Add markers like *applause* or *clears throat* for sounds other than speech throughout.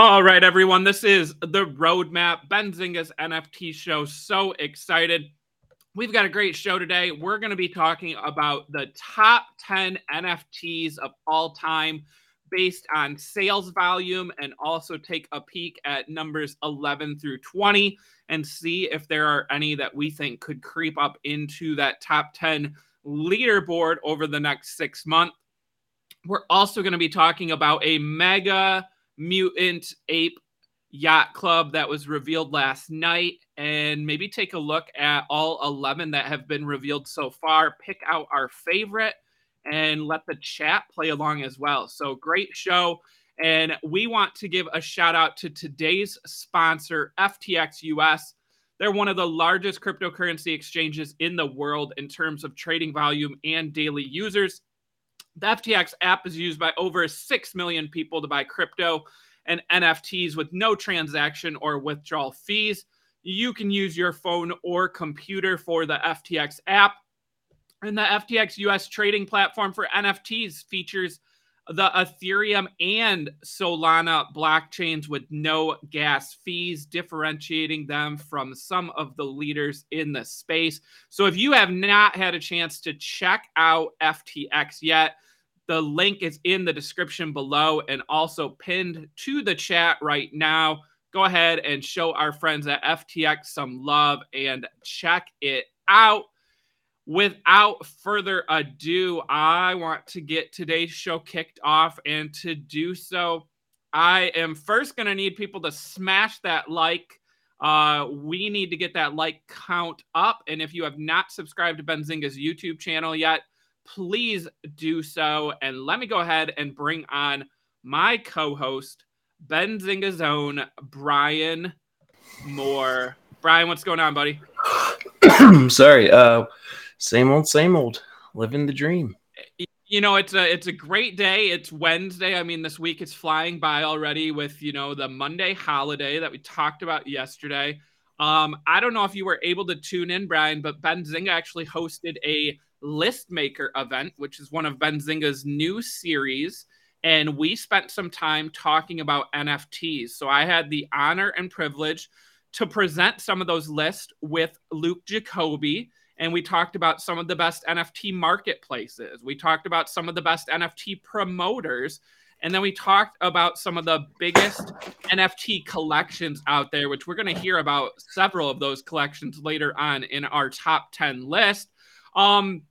All right, everyone. This is the roadmap. Benzinga's NFT show. So excited. We've got a great show today. We're going to be talking about the top 10 NFTs of all time based on sales volume and also take a peek at numbers 11 through 20 and see if there are any that we think could creep up into that top 10 leaderboard over the next six months. We're also going to be talking about a mega mutant ape yacht club that was revealed last night. And maybe take a look at all 11 that have been revealed so far. Pick out our favorite and let the chat play along as well. So great show. And we want to give a shout out to today's sponsor ftx us they're one of the largest cryptocurrency exchanges in the world in terms of trading volume and daily users the FTX app is used by over 6 million people to buy crypto and NFTs with no transaction or withdrawal fees. You can use your phone or computer for the FTX app. And the FTX US trading platform for NFTs features the Ethereum and Solana blockchains with no gas fees, differentiating them from some of the leaders in the space. So if you have not had a chance to check out FTX yet, the link is in the description below and also pinned to the chat right now. Go ahead and show our friends at FTX some love and check it out. Without further ado, I want to get today's show kicked off. And to do so, I am first going to need people to smash that like. Uh, we need to get that like count up. And if you have not subscribed to Benzinga's YouTube channel yet, please do so. And let me go ahead and bring on my co host, Benzinga's own Brian Moir. Brian, what's going on, buddy? *clears throat* Sorry. Uh, same old, same old. Living the dream. You know, it's a it's a great day. It's Wednesday. I mean, this week is flying by already with you know the Monday holiday that we talked about yesterday. Um, I don't know if you were able to tune in, Brian, but Benzinga actually hosted a List Maker event, which is one of Benzinga's new series. And we spent some time talking about NFTs. So I had the honor and privilege to present some of those lists with Luke Jacobi. And we talked about some of the best NFT marketplaces. We talked about some of the best NFT promoters. And then we talked about some of the biggest NFT collections out there, which we're going to hear about several of those collections later on in our top 10 list. Um,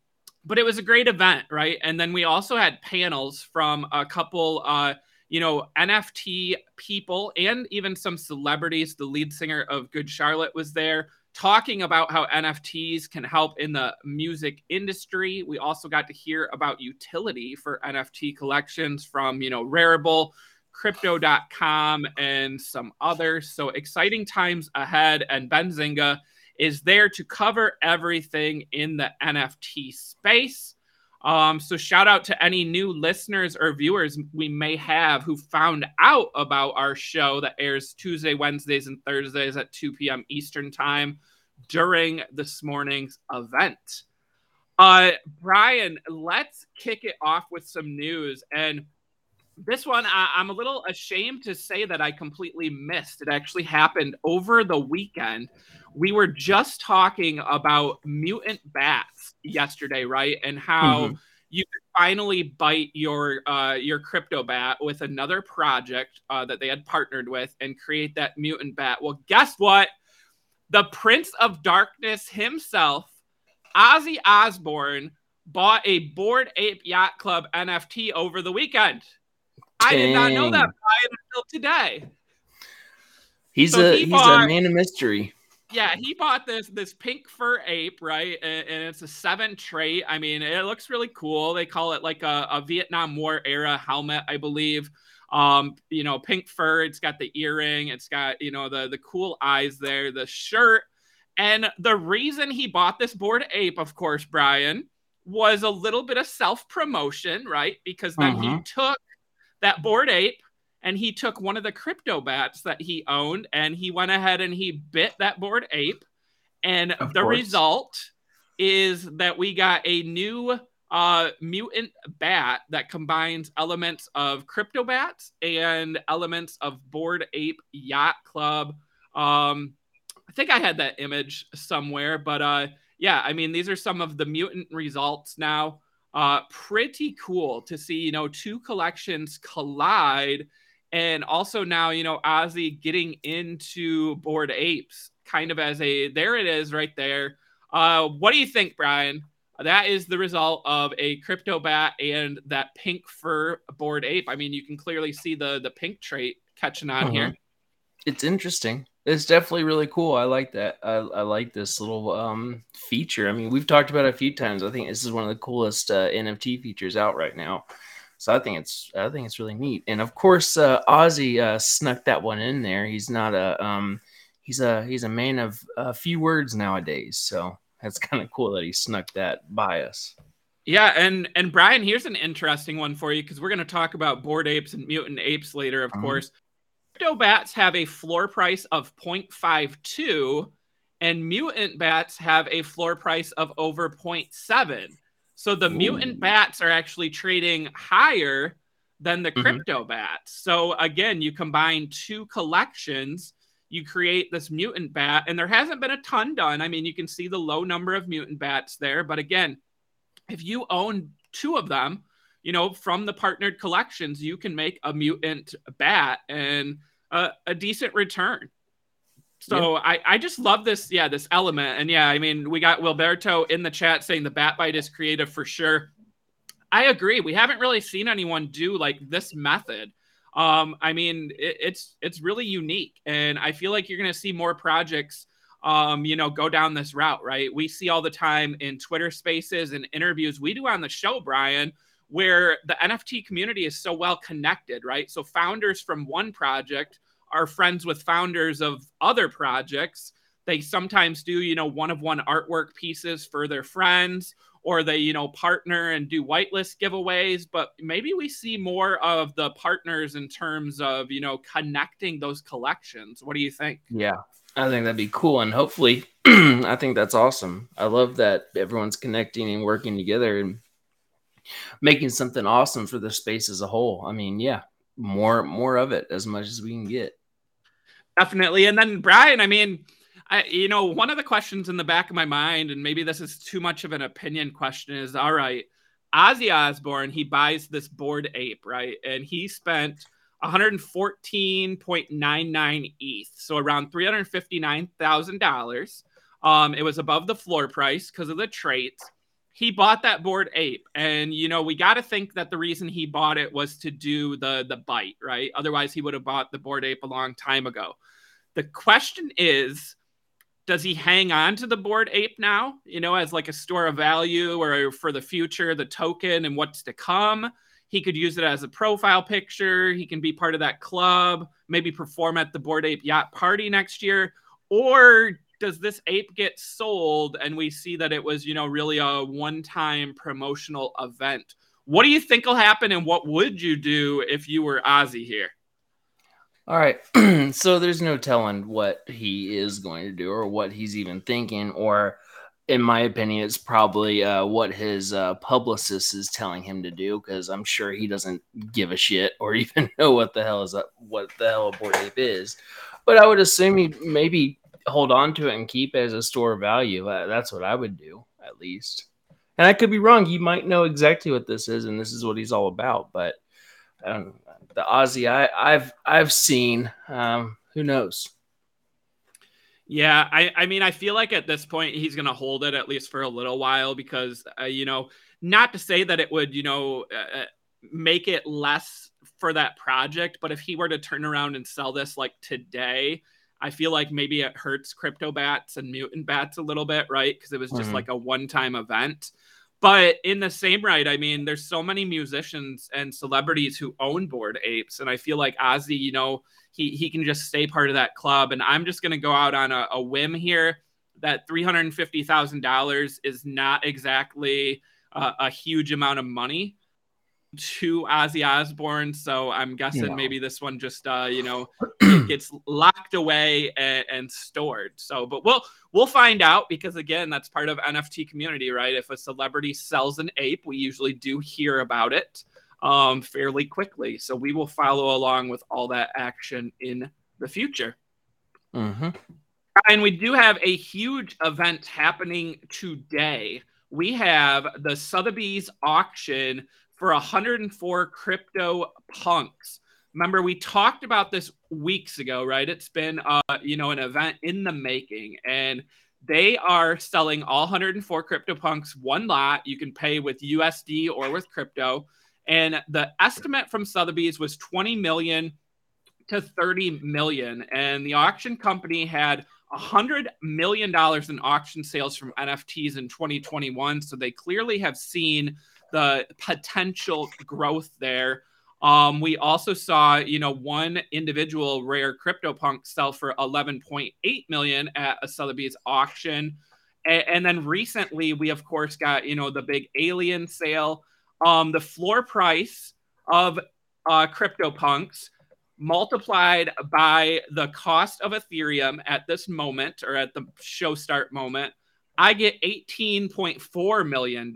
but it was a great event, right? And then we also had panels from a couple, uh, you know, NFT people and even some celebrities. The lead singer of Good Charlotte was there talking about how NFTs can help in the music industry. We also got to hear about utility for NFT collections from, you know, Rarible, crypto.com, and some others. So exciting times ahead. And Benzinga is there to cover everything in the NFT space. Um, so shout out to any new listeners or viewers we may have who found out about our show that airs Tuesday, Wednesdays, and Thursdays at 2 p.m. Eastern time during this morning's event. Uh, Brian, let's kick it off with some news. And this one, I, am a little ashamed to say that I completely missed. It actually happened over the weekend. We were just talking about mutant bats yesterday, right? And how mm-hmm. you could finally bite your uh, your crypto bat with another project uh, that they had partnered with and create that mutant bat. Well, guess what? The Prince of Darkness himself, Ozzy Osbourne, bought a Bored Ape Yacht Club NFT over the weekend. I did not know that until today. He's so a he he's bought, a man of mystery. Yeah, he bought this this pink fur ape, right? And, and, it's a seven trait. I mean, it looks really cool. They call it like a, a Vietnam War era helmet, I believe. Um, you know, pink fur. It's got the earring. It's got you know the the cool eyes there. The shirt. And the reason he bought this bored ape, of course, Brian, was a little bit of self promotion, right? Because then uh-huh. he mm-hmm. took that bored ape and he took one of the crypto bats that he owned and he went ahead and he bit that bored ape. And of the course. result is that we got a new uh, mutant bat that combines elements of crypto bats and elements of bored ape yacht club. Um, i think i had that image somewhere but uh, yeah i mean these are some of the mutant results now. Uh, pretty cool to see you know two collections collide and also now you know ozzy getting into Bored apes kind of as a there it is right there uh, what do you think brian that is the result of a crypto bat and that pink fur bored ape. I mean, you can clearly see the the pink trait catching on uh-huh. here. It's interesting. It's definitely really cool. I like that. I, I like this little um, feature. I mean, we've talked about it a few times. I think this is one of the coolest uh, NFT features out right now. So I think it's I think it's really neat. And of course, uh, Ozzy uh, snuck that one in there. He's not a um, he's a he's a man of a few words nowadays. So that's *laughs* kind of cool that he snuck that by us. Yeah, and and Brian, here's an interesting one for you because we're going to talk about bored apes and mutant apes later, of mm-hmm. course. Crypto bats have a floor price of 0.52, and mutant bats have a floor price of over 0.7. So the Ooh. mutant bats are actually trading higher than the mm-hmm. crypto mm-hmm. bats. So again, you combine two collections you create this mutant bat, and there hasn't been a ton done. I mean, you can see the low number of mutant bats there, but again, if you own two of them, you know, from the partnered collections, you can make a mutant bat and a, a decent return. So yeah. I, I just love this, yeah, this element. And yeah, I mean, we got Wilberto in the chat saying the bat bite is creative for sure. I agree. We haven't really seen anyone do like this method. Um, I mean, it, it's it's really unique, and I feel like you're going to see more projects, um, you know, go down this route, right? We see all the time in Twitter Spaces and interviews we do on the show, Brian, where the NFT community is so well connected, right? So founders from one project are friends with founders of other projects. They sometimes do, you know, one of one artwork pieces for their friends or they you know partner and do whitelist giveaways. But maybe we see more of the partners in terms of you know connecting those collections. What do you think? Yeah i think that'd be cool and hopefully *clears throat* i think that's awesome. I love that everyone's connecting and working together and making something awesome for the space as a whole. I mean yeah more more of it as much as we can get definitely and then brian i mean I, you know, one of the questions in the back of my mind, and maybe this is too much of an opinion question, is all right, Ozzy Osbourne, he buys this bored ape, right? And he spent 114.99 ETH, so around $359,000. Um, it was above the floor price because of the traits. He bought that bored ape, and you know we got to think that the reason he bought it was to do the the bite, right? Otherwise, he would have bought the bored ape a long time ago. The question is, does he hang on to the bored ape now you know as like a store of value or for the future the token and what's to come he could use it as a profile picture he can be part of that club maybe perform at the bored ape yacht party next year or does this ape get sold and we see that it was you know really a one-time promotional event what do you think will happen and what would you do if you were ozzy here all right. *clears throat* so there's no telling what he is going to do or what he's even thinking, or in my opinion, it's probably uh, what his uh, publicist is telling him to do because I'm sure he doesn't give a shit or *laughs* even know what the hell is up, what the hell a bored ape is. But I would assume he maybe hold on to it and keep it as a store of value. Uh, that's what I would do, at least. And I could be wrong. He might know exactly what this is, and this is what he's all about. But um, the Ozzy I, I've I've seen. Um, who knows? Yeah, I, I mean, I feel like at this point he's going to hold it at least for a little while because, uh, you know, not to say that it would, you know, uh, uh, make it less for that project, but if he were to turn around and sell this like today, I feel like maybe it hurts crypto bats and mutant bats a little bit, right? Because it was just mm-hmm. like a one time event. But in the same right, I mean, there's so many musicians and celebrities who own Bored apes, and I feel like Ozzy, you know, he he can just stay part of that club. And I'm just gonna go out on a, a whim here that three hundred and fifty thousand dollars is not exactly uh, a huge amount of money to Ozzy Osbourne. So I'm guessing maybe this one just uh, you know *clears throat* gets locked away and, and, stored. So, but we'll we'll find out because again, that's part of NFT community, right? If a celebrity sells an ape, we usually do hear about it um, fairly quickly. So we will follow along with all that action in the future. Mm-hmm. And we do have a huge event happening today. We have the Sotheby's auction for 104 crypto punks. Remember, we talked about this weeks ago, right? It's been, uh, you know, an event in the making, and they are selling all 104 crypto punks one lot. You can pay with USD or with crypto, and the estimate from Sotheby's was 20 million to 30 million, and the auction company had $100 million in auction sales from NFTs in 2021. So they clearly have seen the potential growth there. Um, we also saw, you know, one individual rare CryptoPunk sell for 11.8 million at a Sotheby's auction. A- and then recently, we of course got, you know, the big alien sale. Um, the floor price of uh, CryptoPunks multiplied by the cost of Ethereum at this moment or at the show start moment, I get $18.4 million.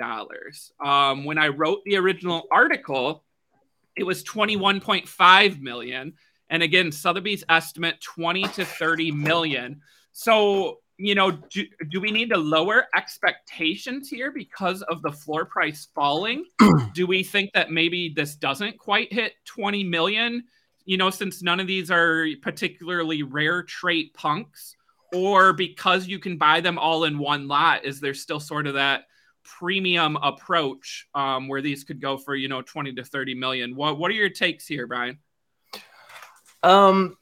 Um, when I wrote the original article, it was 21.5 million. And again, Sotheby's estimate 20 to 30 million. So, you know, do, do we need to lower expectations here because of the floor price falling? *clears throat* do we think that maybe this doesn't quite hit 20 million? you know, since none of these are particularly rare trait punks, or because you can buy them all in one lot, is there still sort of that premium approach um, where these could go for, you know, 20 to 30 million? What, what are your takes here, Brian? Um,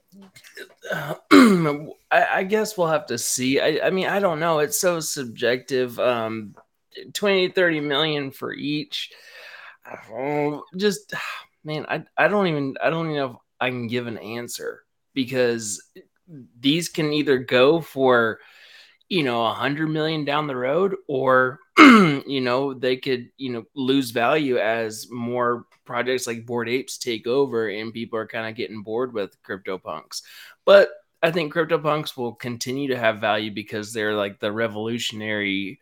*clears throat* I, I, guess we'll have to see. I, I mean, I don't know. It's so subjective. Um, 20, 30 million for each. Oh, *sighs* just *sighs* man, I, I don't even I don't even know if I can give an answer because these can either go for you know a hundred million down the road or *clears throat* you know they could you know lose value as more projects like Bored apes take over and people are kind of getting bored with CryptoPunks but i think CryptoPunks will continue to have value because they're like the revolutionary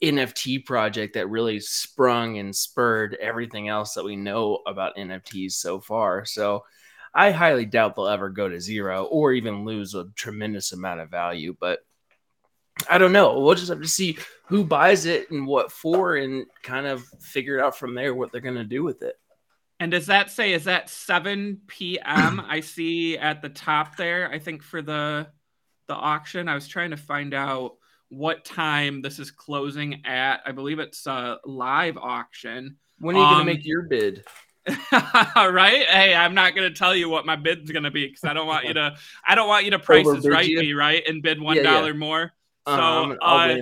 nft project that really sprung and spurred everything else that we know about nfts so far so I highly doubt they'll ever go to zero or even lose a tremendous amount of value. But I don't know. We'll just have to see who buys it and what for, and kind of figure it out from there what they're going to do with it. And does that say is that 7 p.m. I see at the top there? I think for the the auction, I was trying to find out what time this is closing at. I believe it's a live auction. When are you um, going to make your bid? *laughs* right? Hey, I'm not going to tell you what my bid's going to be because I don't want you to. I don't want you to prices right me right and bid one dollar yeah, yeah. more. So I'll uh.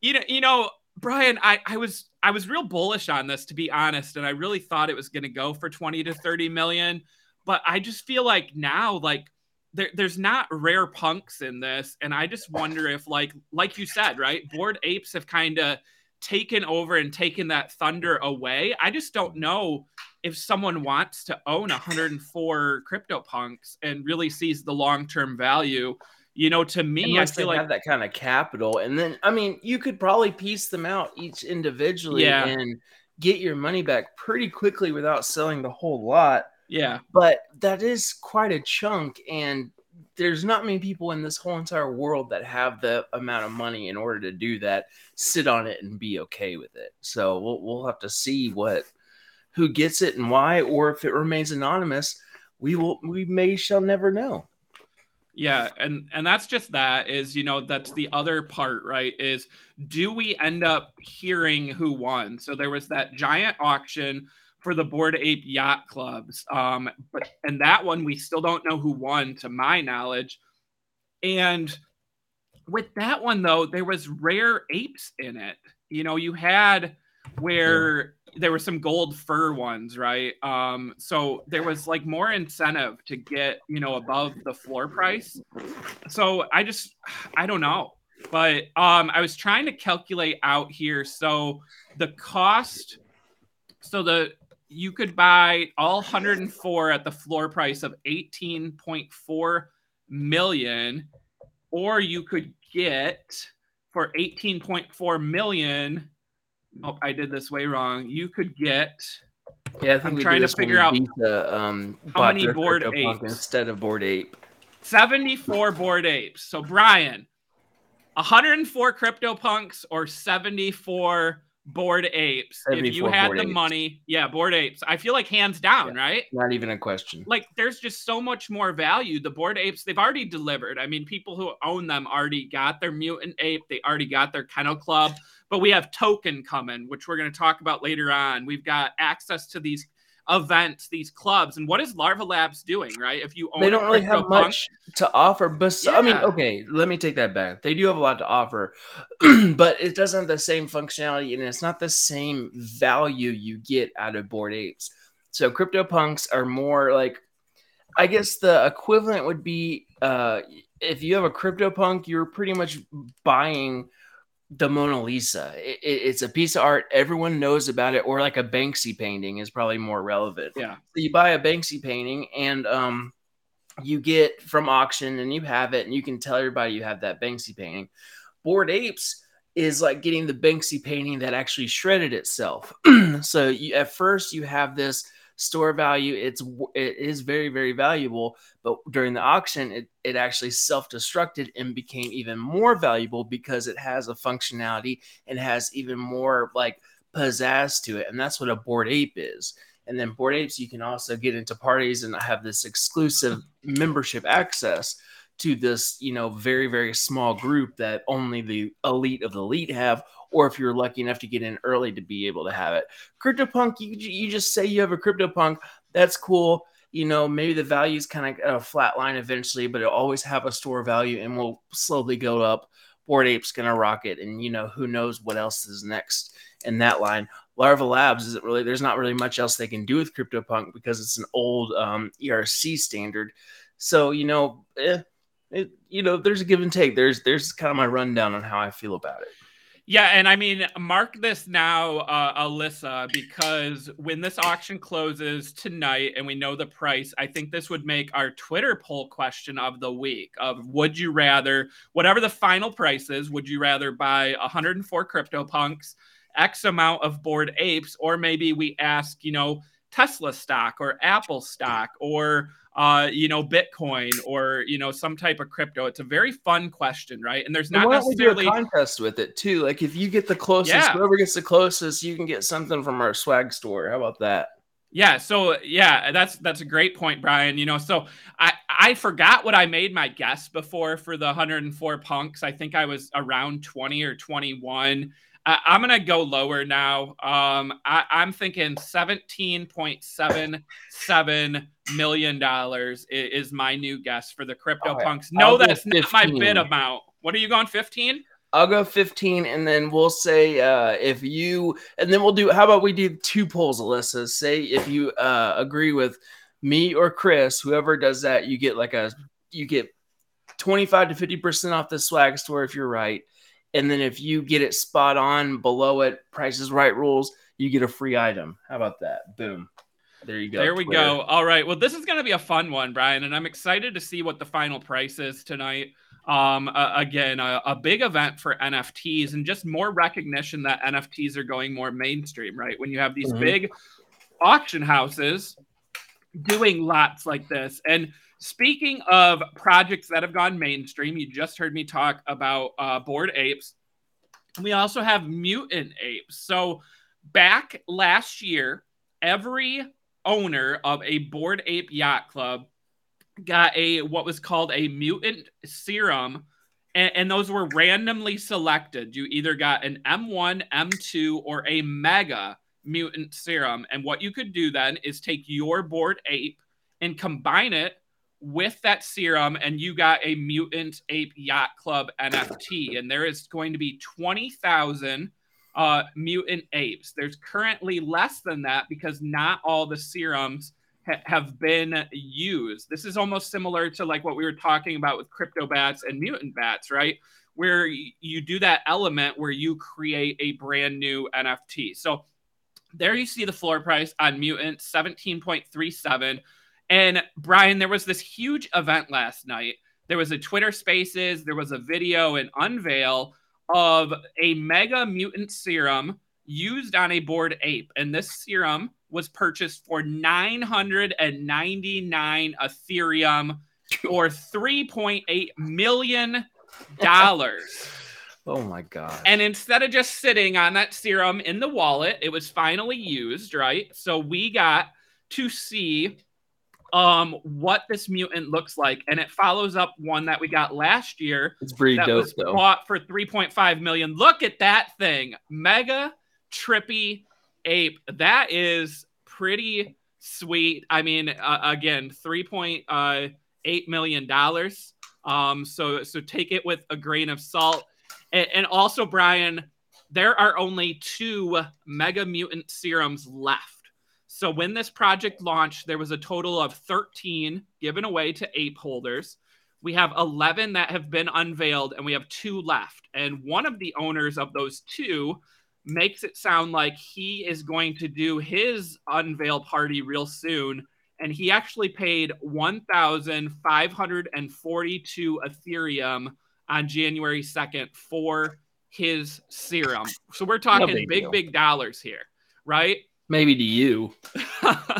You know, you know, Brian, I I was I was real bullish on this to be honest, and I really thought it was going to go for 20 to 30 million, but I just feel like now like. There, there's not rare punks in this, and I just wonder if, like, like you said, right? Bored apes have kind of taken over and taken that thunder away. I just don't know if someone wants to own 104 CryptoPunks and really sees the long term value. You know, to me, Unless I feel like have that kind of capital, and then I mean, you could probably piece them out each individually yeah. and get your money back pretty quickly without selling the whole lot. Yeah, but that is quite a chunk, and there's not many people in this whole entire world that have the amount of money in order to do that, sit on it and be okay with it. So we'll we'll have to see what who gets it and why, or if it remains anonymous, we will we may shall never know. Yeah, and and that's just that is you know that's the other part, right? Is do we end up hearing who won? So there was that giant auction for the Bored Ape Yacht Clubs. Um, but and that one we still don't know who won, to my knowledge. And with that one though, there was rare apes in it. You know, you had where yeah. there were some gold fur ones, right? Um, so there was like more incentive to get, you know, above the floor price. So I just I don't know. But um I was trying to calculate out here. So the cost so the you could buy all 104 at the floor price of 18.4 million, or you could get for 18.4 million. Oh, I did this way wrong. You could get. Yeah, I am trying to figure out Visa, um, how many bored apes instead of bored ape. 74 bored apes. So Brian, 104 crypto punks or 74 bored apes. If you had the apes. money, yeah, bored apes. I feel like hands down, yeah, right? Not even a question. Like there's just so much more value. The bored apes, they've already delivered. I mean, people who own them already got their mutant ape, they already got their kennel club, but we have token coming, which we're going to talk about later on. We've got access to these events, these clubs, and what is Larva Labs doing, right? If you they don't really have much to offer, but yeah. I mean, okay, let me take that back. They do have a lot to offer, *clears throat* but it doesn't have the same functionality, and it's not the same value you get out of bored Apes. So CryptoPunks are more like, I guess the equivalent would be uh, if you have a CryptoPunk, you're pretty much buying the Mona Lisa. It, it's a piece of art. Everyone knows about it, or like a Banksy painting is probably more relevant. Yeah. So you buy a Banksy painting and um, you get from auction and you have it and you can tell everybody you have that Banksy painting. Bored Apes is like getting the Banksy painting that actually shredded itself. *clears throat* so you, at first you have this store value it's it is very very valuable but during the auction it, it actually self-destructed and became even more valuable because it has a functionality and has even more like pizzazz to it and that's what a bored ape is. And then bored apes you can also get into parties and have this exclusive membership access to this you know very very small group that only the elite of the elite have or if you're lucky enough to get in early to be able to have it. CryptoPunk, you, you just say you have a CryptoPunk, that's cool. You know, maybe the value is kind of a flat line eventually, but it'll always have a store value and will slowly go up. Bored Ape's gonna rocket, and you know who knows what else is next in that line. Larva Labs isn't really there's not really much else they can do with CryptoPunk because it's an old um, ERC standard. So you know, eh, it, you know, there's a give and take. There's there's kind of my rundown on how I feel about it. Yeah, and I mean, mark this now, uh, Alyssa, because when this auction closes tonight and we know the price, I think this would make our Twitter poll question of the week of would you rather, whatever the final price is, would you rather buy 104 CryptoPunks, X amount of bored apes, or maybe we ask, you know, Tesla stock or Apple stock or uh, you know, Bitcoin or you know some type of crypto. It's a very fun question, right? And there's not and necessarily a contest with it too. Like if you get the closest, yeah. whoever gets the closest, you can get something from our swag store. How about that? Yeah, so yeah, that's that's a great point, Brian. You know, so I I forgot what I made my guess before for the 104 punks. I think I was around 20 or 21. I, am gonna go lower now. Um, I, am thinking 17.77 million dollars is, is, my new guess for the crypto right. punks. No, that's not my bid amount. What are you going? 15? I'll go 15 and then we'll say uh, if you and then we'll do how about we do two polls, Alyssa? Say if you uh, agree with me or Chris, whoever does that, you get like a you get 25 to 50% off the swag store if you're right. And then if you get it spot on below it, prices right rules, you get a free item. How about that? Boom. There you go. There we Twitter. go. All right. Well, this is going to be a fun one, Brian, and I'm excited to see what the final price is tonight. Um, uh, again, a, a, big event for NFTs and just more recognition that NFTs are going more mainstream, right? When you have these mm-hmm. big auction houses doing lots like this. And Speaking of projects that have gone mainstream, you just heard me talk about uh, Bored Apes. We also have Mutant Apes. So back last year, every owner of a Bored Ape Yacht Club got a what was called a mutant serum and, and, those were randomly selected you either got an m1 m2 or a mega mutant serum and what you could do then is take your Bored ape and combine it with that serum and you got a mutant ape yacht club nft and there is going to be 20000 uh, mutant apes. There's currently less than that because not all the serums ha- have been used. This is almost similar to like what we were talking about with crypto bats and mutant bats right? Where y- you do that element where you create a brand new nft so there you see the floor price on Mutant 17.37. And Brian, there was this huge event last night. There was a Twitter Spaces, there was a video and unveil of a mega mutant serum used on a bored ape. And this serum was purchased for 999 Ethereum or 3.8 million dollars. oh my god. And instead of just sitting on that serum in the wallet, it was finally used, right? So we got to see um what this mutant looks like. And it follows up one that we got last year it's pretty that dope was though. bought for 3.5 million. Look at that thing. Mega trippy ape. That is pretty sweet. I mean uh, again 3.8 million dollars. Um so so take it with a grain of salt. And, and also brian there are only two mega mutant serums left so when this project launched, there was a total of 13 given away to ape holders. We have 11 that have been unveiled, and we have two left. And one of the owners of those two makes it sound like he is going to do his unveil party real soon. And he actually paid 1,542 Ethereum on January 2nd for his serum. So we're talking big big, big dollars here, right? Maybe to you. *laughs* I,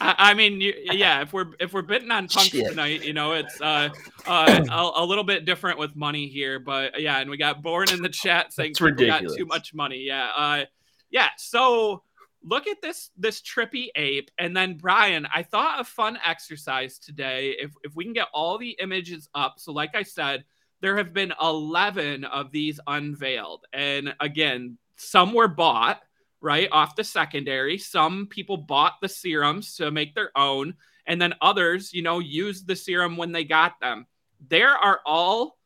I mean, you, yeah. If we're if we're bidding on punks Shit. tonight, you know, it's uh, uh a, a little bit different with money here, but yeah. And we got born in the chat saying people got too much money. Yeah, uh, yeah. So look at this this trippy ape, and then Brian. I thought a fun exercise today. If if we can get all the images up, so like I said, there have been eleven of these unveiled, and again, some were bought right off the secondary. Some people bought the serums to make their own, and then others, you know, used the serum when they got them. There are all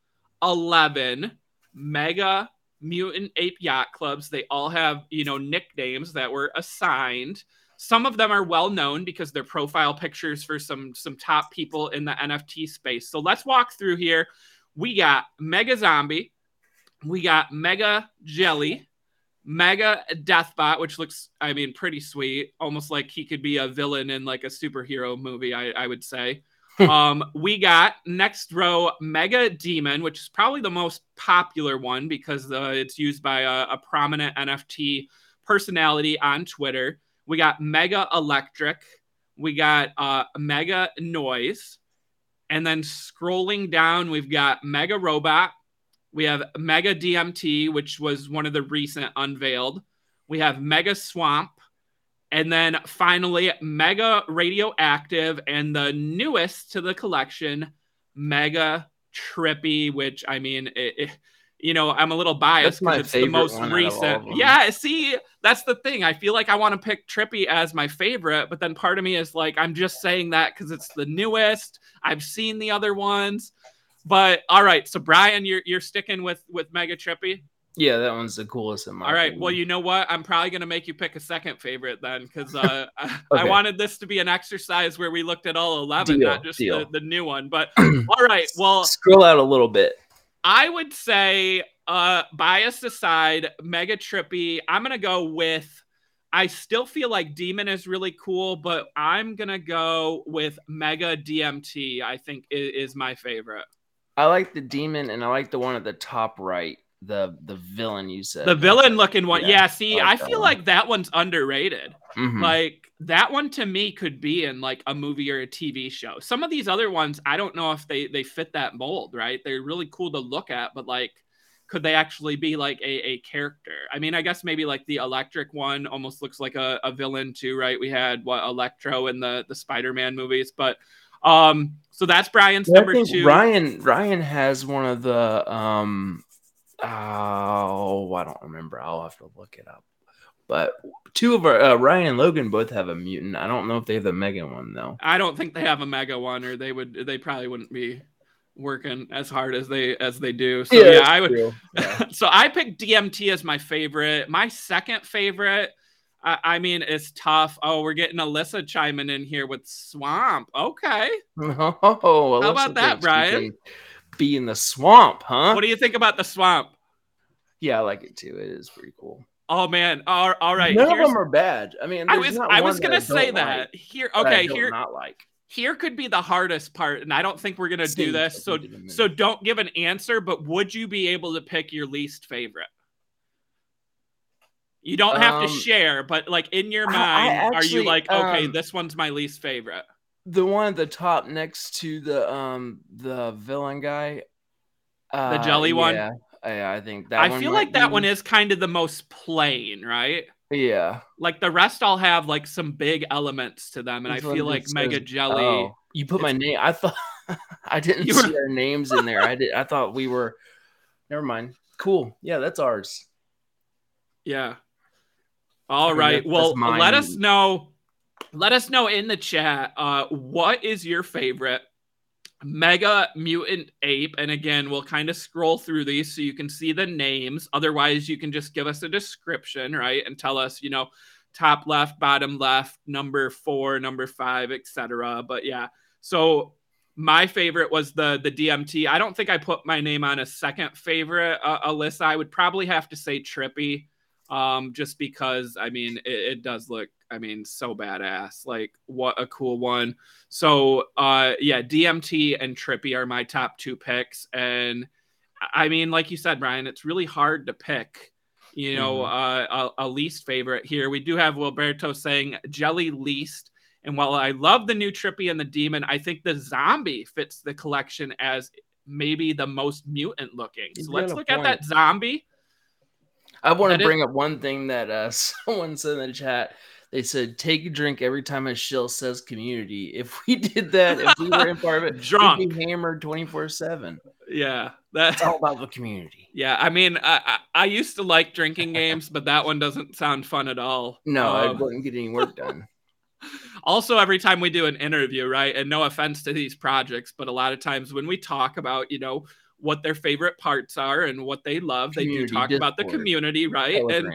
11 mega mutant ape yacht clubs. They all have, you know, nicknames that were assigned. Some of them are well known because they're profile pictures for some some top people in the NFT space. So let's walk through here. We got Mega Zombie, we got Mega Jelly, Mega Deathbot, which looks, I mean, pretty sweet, almost like he could be a villain in like a superhero movie. I, I would say. *laughs* um, we got next row Mega Demon, which is probably the most popular one because uh, it's used by a, a prominent NFT personality on Twitter. We got Mega Electric. We got uh, Mega Noise. And then scrolling down, we've got Mega Robot. We have Mega DMT, which was one of the recent unveiled. We have Mega Swamp. And then finally, Mega Radioactive. And the newest to the collection, Mega Trippy, which I mean, it, it- you know, I'm a little biased because it's the most one out of all recent. Yeah, see, that's the thing. I feel like I want to pick Trippy as my favorite, but then part of me is like, I'm just saying that because it's the newest. I've seen the other ones. But all right, so Brian, you're you're sticking with with Mega Trippy. Yeah, that one's the coolest in my All right. opinion. Well, you know what? I'm probably gonna make you pick a second favorite then, because uh, *laughs* I, I wanted this to be an exercise where we looked at all eleven, Deal, not just the, the new one. But *clears throat* all right. Well, scroll out a little bit. I would say, uh, bias aside, Mega Trippy. I'm gonna go with. I still feel like Demon is really cool, but I'm gonna go with Mega DMT. I think is, is my favorite. I like the demon and I like the one at the top right, the the villain you said. The villain looking one. Yeah, Yeah. see, I I, like that feel one. like that one's underrated. Mhm. Like that one to me could be in like a movie or a TV show. Some of these other ones, I don't know if they they fit that mold, right? They're really cool to look at, but like could they actually be like a, a character? I mean, I guess maybe like the electric one almost looks like a, a villain too, right? We had what Electro in the the Spider-Man movies, but um so that's Brian's Yeah, I number think two. Ryan Ryan has one of the um oh I don't remember. I'll have to look it up. But two of our uh, Ryan and Logan both have a mutant. I don't know if they have the mega one though. I don't think they have a mega one, or they would they probably wouldn't be working as hard as they as they do. So yeah, that's I would. *laughs* Yeah. so I picked DMT as my favorite. My second favorite, I, I mean, it's tough. Oh, we're getting Alyssa chiming in here with Swamp. Okay. Oh, How about that, Brian? Be in the swamp, huh? What do you think about the Swamp? yeah, I like it too. It is pretty cool. Oh man! All, all right. None Here's- of them are bad. I mean, I was I was gonna I say that like, here. that I Okay, don't here not like. here could be the hardest part, and I don't think we're gonna do this. So thing to me. so don't give an answer. But would you be able to pick your least favorite? You don't have to Um, share, but like in your mind, I are you like, okay, um, this one's my least favorite? the one at the top next to the um the villain guy. Uh, the jelly one? Yeah, yeah, I think that. I feel like that be- one is kind of the most plain, right? Yeah, Like the rest all have like some big elements to them, and This I feel like just Mega Jelly. Oh, you put my name. I thought *laughs* I didn't You were- see our names in there. I did. I thought we were. Never mind. Cool. Yeah, that's ours. Yeah. All mean, well, let us know. Let us know in the chat. Uh, what is your favorite Mega Mutant Ape? And again, we'll kind of scroll through these so you can see the names. Otherwise, you can just give us a description, right, and tell us, you know, top left, bottom left, number four, number five, etc. But yeah, so my favorite was the the DMT. I don't think I put my name on a second favorite, uh, Alyssa. I would probably have to say Trippy um just because i mean it, it does look i mean so badass like what a cool one. So uh yeah dmt and trippy are my top two picks and i mean like you said brian it's really hard to pick you know Mhm. uh, a, a least favorite here. We do have wilberto saying jelly least and while i love the new trippy and the demon i think the zombie fits the collection as maybe the most mutant looking. So let's look at that zombie I want to bring up one thing that uh, *laughs* someone said in the chat. They said, "Take a drink every time a shill says community." If we did that, if we were in part of it, Drunk. *laughs* we'd be hammered twenty four seven. Yeah, that's It's all about the community. *laughs* Yeah, I mean, I, I I used to like drinking games, but that one doesn't sound fun at all. No, I Um, wouldn't get any work done. also, every time we do an interview, right? And no offense to these projects, but a lot of times when we talk about, you know, what their favorite parts are and what they love, they do Community talk about the community, right? And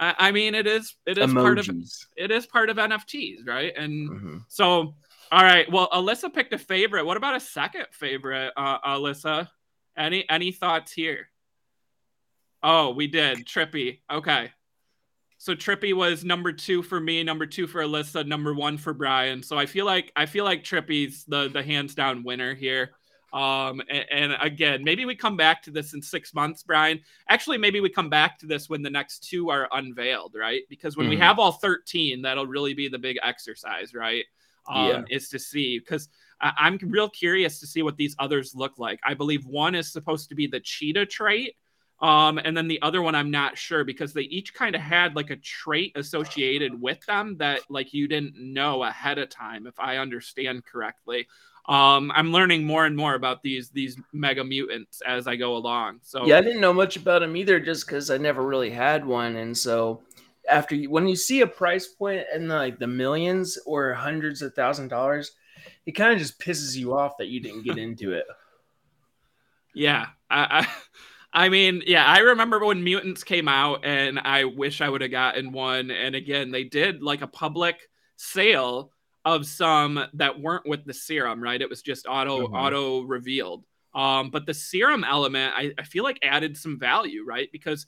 I, I mean, it is it is part of it is part of NFTs, right? And Mhm. So, all right. Well, Alyssa picked a favorite. What about a second favorite, uh, Alyssa? Any any thoughts here? Oh, we did Trippy. Okay. So Trippy was number two for me, number two for Alyssa, number one for Brian. So I feel like I feel like Trippy's the the hands down winner here. Um, and, and again, maybe we come back to this in six months, Brian. Actually, maybe we come back to this when the next two are unveiled, right? Because when we Mhm. have all 13, that'll really be the big exercise, right? Um, Yeah. is to see because I'm real curious to see what these others look like. I believe one is supposed to be the cheetah trait. Um, and then the other one, I'm not sure because they each kind of had like a trait associated with them that like you didn't know ahead of time, if I understand correctly. Um, I'm learning more and more about these these mega mutants as I go along. So Yeah, I didn't know much about them either, just because I never really had one, and so after you, when you see a price point in the, like the millions or hundreds of thousand dollars, it kind of just pisses you off that you didn't get *laughs* into it. Yeah, I, I, *laughs* I mean, yeah, I remember when mutants came out, and I wish I would have gotten one. And again, they did like a public sale of some that weren't with the serum, right? It was just auto Mhm. auto revealed. Um, but the serum element, I, I feel like added some value, right? Because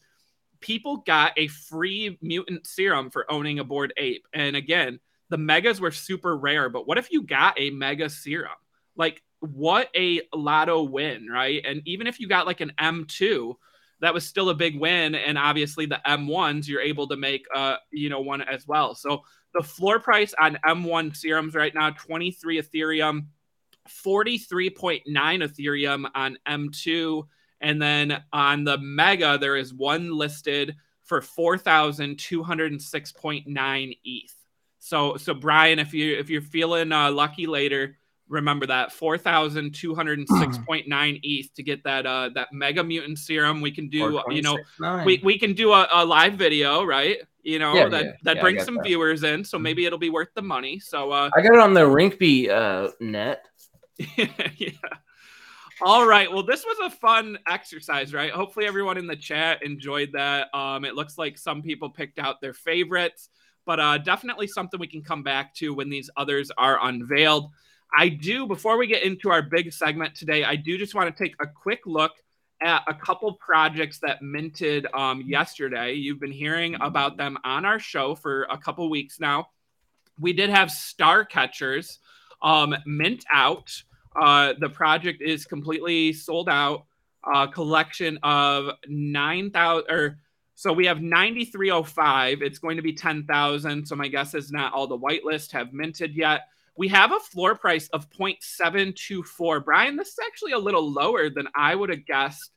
people got a free mutant serum for owning a bored ape. And again, the megas were super rare, but what if you got a mega serum? Like, what a lotto win, right? And even if you got like an M2, that was still a big win. And obviously, the M1s, you're able to make, uh, you know, one as well. So the floor price on M1 serums right now, 23 Ethereum, 43.9 Ethereum on M2. And then on the Mega, there is one listed for 4,206.9 ETH. So, so Brian, if you if you're feeling uh, lucky later, remember that 4,206.9 ETH *clears throat* to get that uh that Mega Mutant Serum. We can do you know we, we can do a, a live video, right? You know Yeah, that yeah, that yeah, brings some that. viewers in, so Mhm. maybe it'll be worth the money. So uh, I got it on the Rinkeby uh, net. *laughs* yeah. All right. Well, this was a fun exercise, right? Hopefully, everyone in the chat enjoyed that. Um, it looks like some people picked out their favorites, but uh, definitely something we can come back to when these others are unveiled. I do, before we get into our big segment today, I do just want to take a quick look at a couple projects that minted um, yesterday. You've been hearing about them on our show for a couple weeks now. We did have Star Catchers um, mint out. Uh, the project is completely sold out. A collection of 9,000 or so we have 9305. It's going to be 10,000. So my guess is not all the whitelist have minted yet. We have a floor price of 0.724. Brian, this is actually a little lower than I would have guessed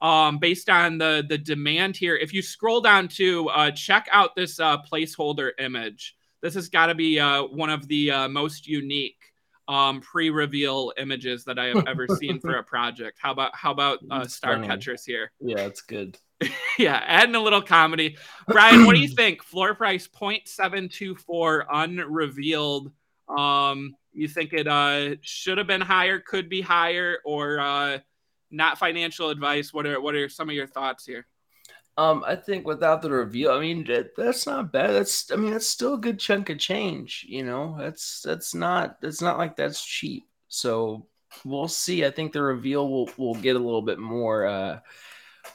um, based on the, the demand here. If you scroll down to uh, check out this uh, placeholder image, this has got to be uh, one of the uh, most unique um, pre-reveal images that I have ever seen for *laughs* a project. How about how about uh, Star funny. Catchers here? Yeah, it's good. *laughs* yeah, adding a little comedy. Brian, what do you think? Floor price 0.724 unrevealed. Um, you think it uh should have been higher, could be higher, or uh not financial advice? What are what are some of your thoughts here? Um, I think without the reveal, I mean that, that's not bad. That's I mean that's still a good chunk of change. You know, that's that's not it's not like that's cheap. So we'll see. I think the reveal will will get a little bit more uh,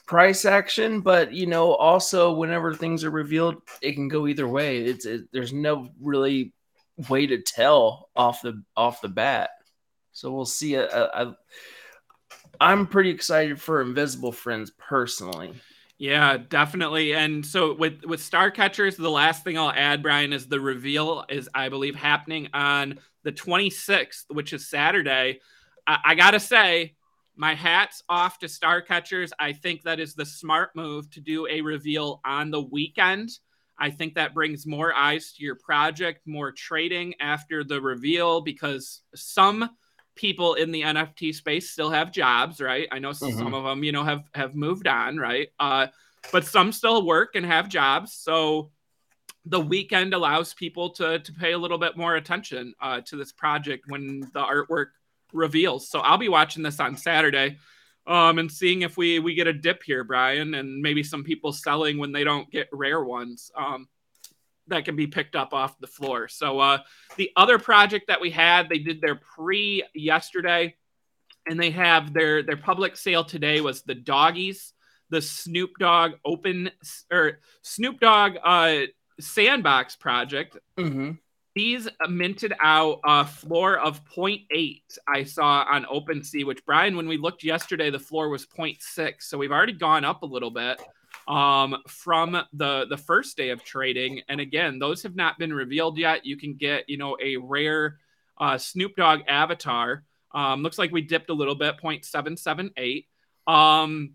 price action, but you know, also whenever things are revealed, it can go either way. It's it, there's no really way to tell off the off the bat. So we'll see. I'm pretty excited for Invisible Friends personally. Yeah, definitely. And so with with Star Catchers, the last thing I'll add, Brian, is the reveal is I believe happening on the 26th, which is Saturday. I, I gotta say, my hat's off to Star Catchers. I think that is the smart move to do a reveal on the weekend. I think that brings more eyes to your project, more trading after the reveal because some people in the NFT space still have jobs, right? I know mm-hmm. some of them, you know, have have moved on, right? Uh, but some still work and have jobs. So the weekend allows people to to pay a little bit more attention uh, to this project when the artwork reveals. So I'll be watching this on Saturday. Um, and seeing if we we get a dip here, Brian, and maybe some people selling when they don't get rare ones. Um, that can be picked up off the floor. So uh, the other project that we had, they did their pre yesterday, and they have their their public sale today was the doggies, the Snoop Dogg open or Snoop Dogg uh, sandbox project. Mm-hmm. These minted out a floor of 0.8 I saw on OpenSea, which Brian, when we looked yesterday, the floor was 0.6. So we've already gone up a little bit um, from the the first day of trading. And again, those have not been revealed yet. You can get you know a rare uh, Snoop Dogg avatar. Um, looks like we dipped a little bit, 0.778. Um,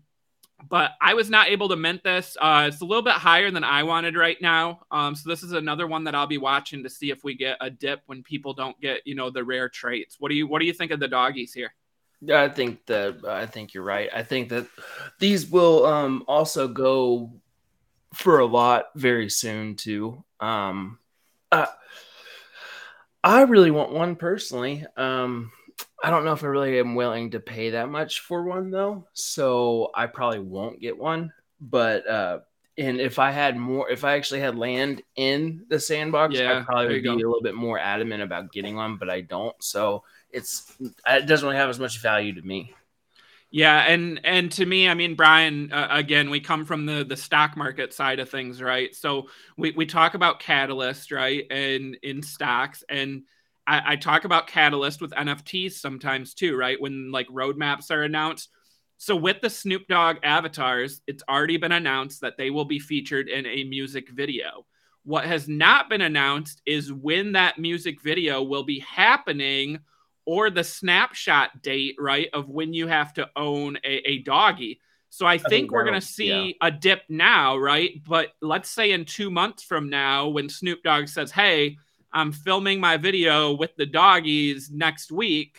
but I was not able to mint this. Uh, it's a little bit higher than I wanted right now. Um, so this is another one that I'll be watching to see if we get a dip when people don't get, you know, the rare traits. What do you What do you think of the doggies here? I think that I think you're right. I think that these will um, also go for a lot very soon too. Um, uh, I really want one personally. Um, I don't know if I really am willing to pay that much for one though, so I probably won't get one. But uh, and if I had more, if I actually had land in the sandbox, yeah, I probably would be go. a little bit more adamant about getting one. But I don't, so it's it doesn't really have as much value to me. Yeah, and and to me, I mean, Brian, uh, again, we come from the the stock market side of things, right? So we we talk about Catalyst, right, and in stocks, and I, I talk about Catalyst with NFTs sometimes too, right? When like roadmaps are announced. So with the Snoop Dogg avatars, it's already been announced that they will be featured in a music video. What has not been announced is when that music video will be happening or the snapshot date, right, of when you have to own a, a doggy. So I, I think we're going to see yeah. a dip now, right? But let's say in two months from now, when Snoop Dogg says, Hey, I'm filming my video with the doggies next week,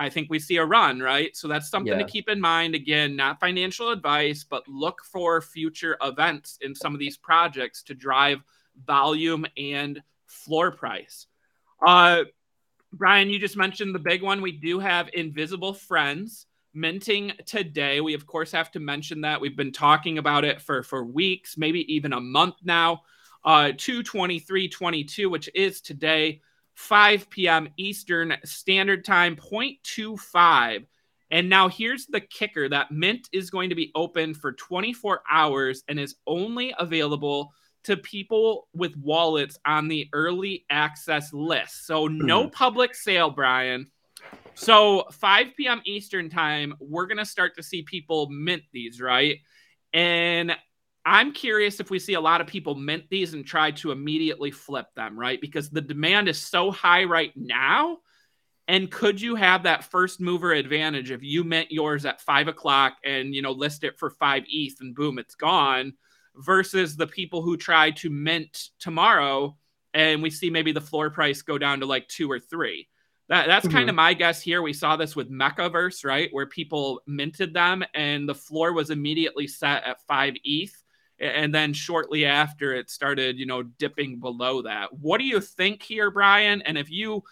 I think we see a run, right? So that's something yeah. to keep in mind. Again, not financial advice, but look for future events in some of these projects to drive volume and floor price. Uh, Brian, you just mentioned the big one. We do have Invisible Friends minting today. We of course have to mention that. We've been talking about it for for weeks, maybe even a month now. Uh 22322, which is today, 5 p.m. Eastern Standard Time, 0.25. And now here's the kicker that Mint is going to be open for 24 hours and is only available to people with wallets on the early access list. So no mm. public sale, Brian. So 5 p.m. Eastern time, we're going to start to see people mint these, right? And I'm curious if we see a lot of people mint these and try to immediately flip them, right? Because the demand is so high right now. And could you have that first mover advantage if you mint yours at five o'clock and you know list it for five ETH and boom, it's gone, versus the people who try to mint tomorrow and we see maybe the floor price go down to like two or three. That, that's mm-hmm. kind of my guess here. We saw this with Mekaverse, right? Where people minted them and the floor was immediately set at five ETH and then shortly after it started you know dipping below that. What do you think here brian? And if you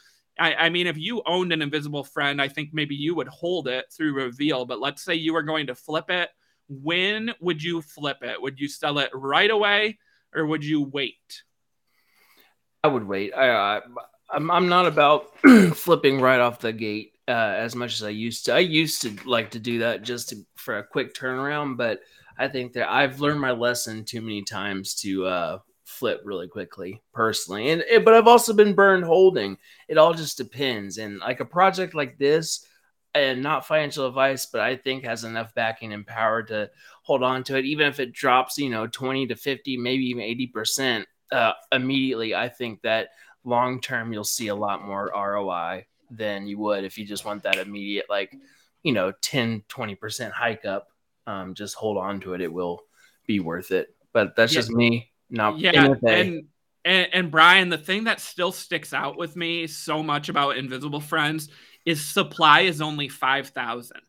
I, I, mean if you owned an invisible friend i think maybe you would hold it through reveal but let's say you were going to flip it when would you flip it? Would you sell it right away or would you wait? I would wait. I, I'm, I'm not about *clears throat* flipping right off the gate uh, as much as i used to. I used to like to do that just to, for a quick turnaround but I think that I've learned my lesson too many times to uh, flip really quickly personally. And but I've also been burned holding. It all just depends. And like a project like this, and not financial advice, but I think has enough backing and power to hold on to it, even if it drops, you know, 20 to 50, maybe even 80% uh, immediately. I think that long term you'll see a lot more ROI than you would if you just want that immediate, like, you know, 10, 20% hike up um, just hold on to it. It will be worth it. But that's yeah. just me. Not yeah. And, and and Brian, the thing that still sticks out with me so much about Invisible Friends is supply is only five thousand.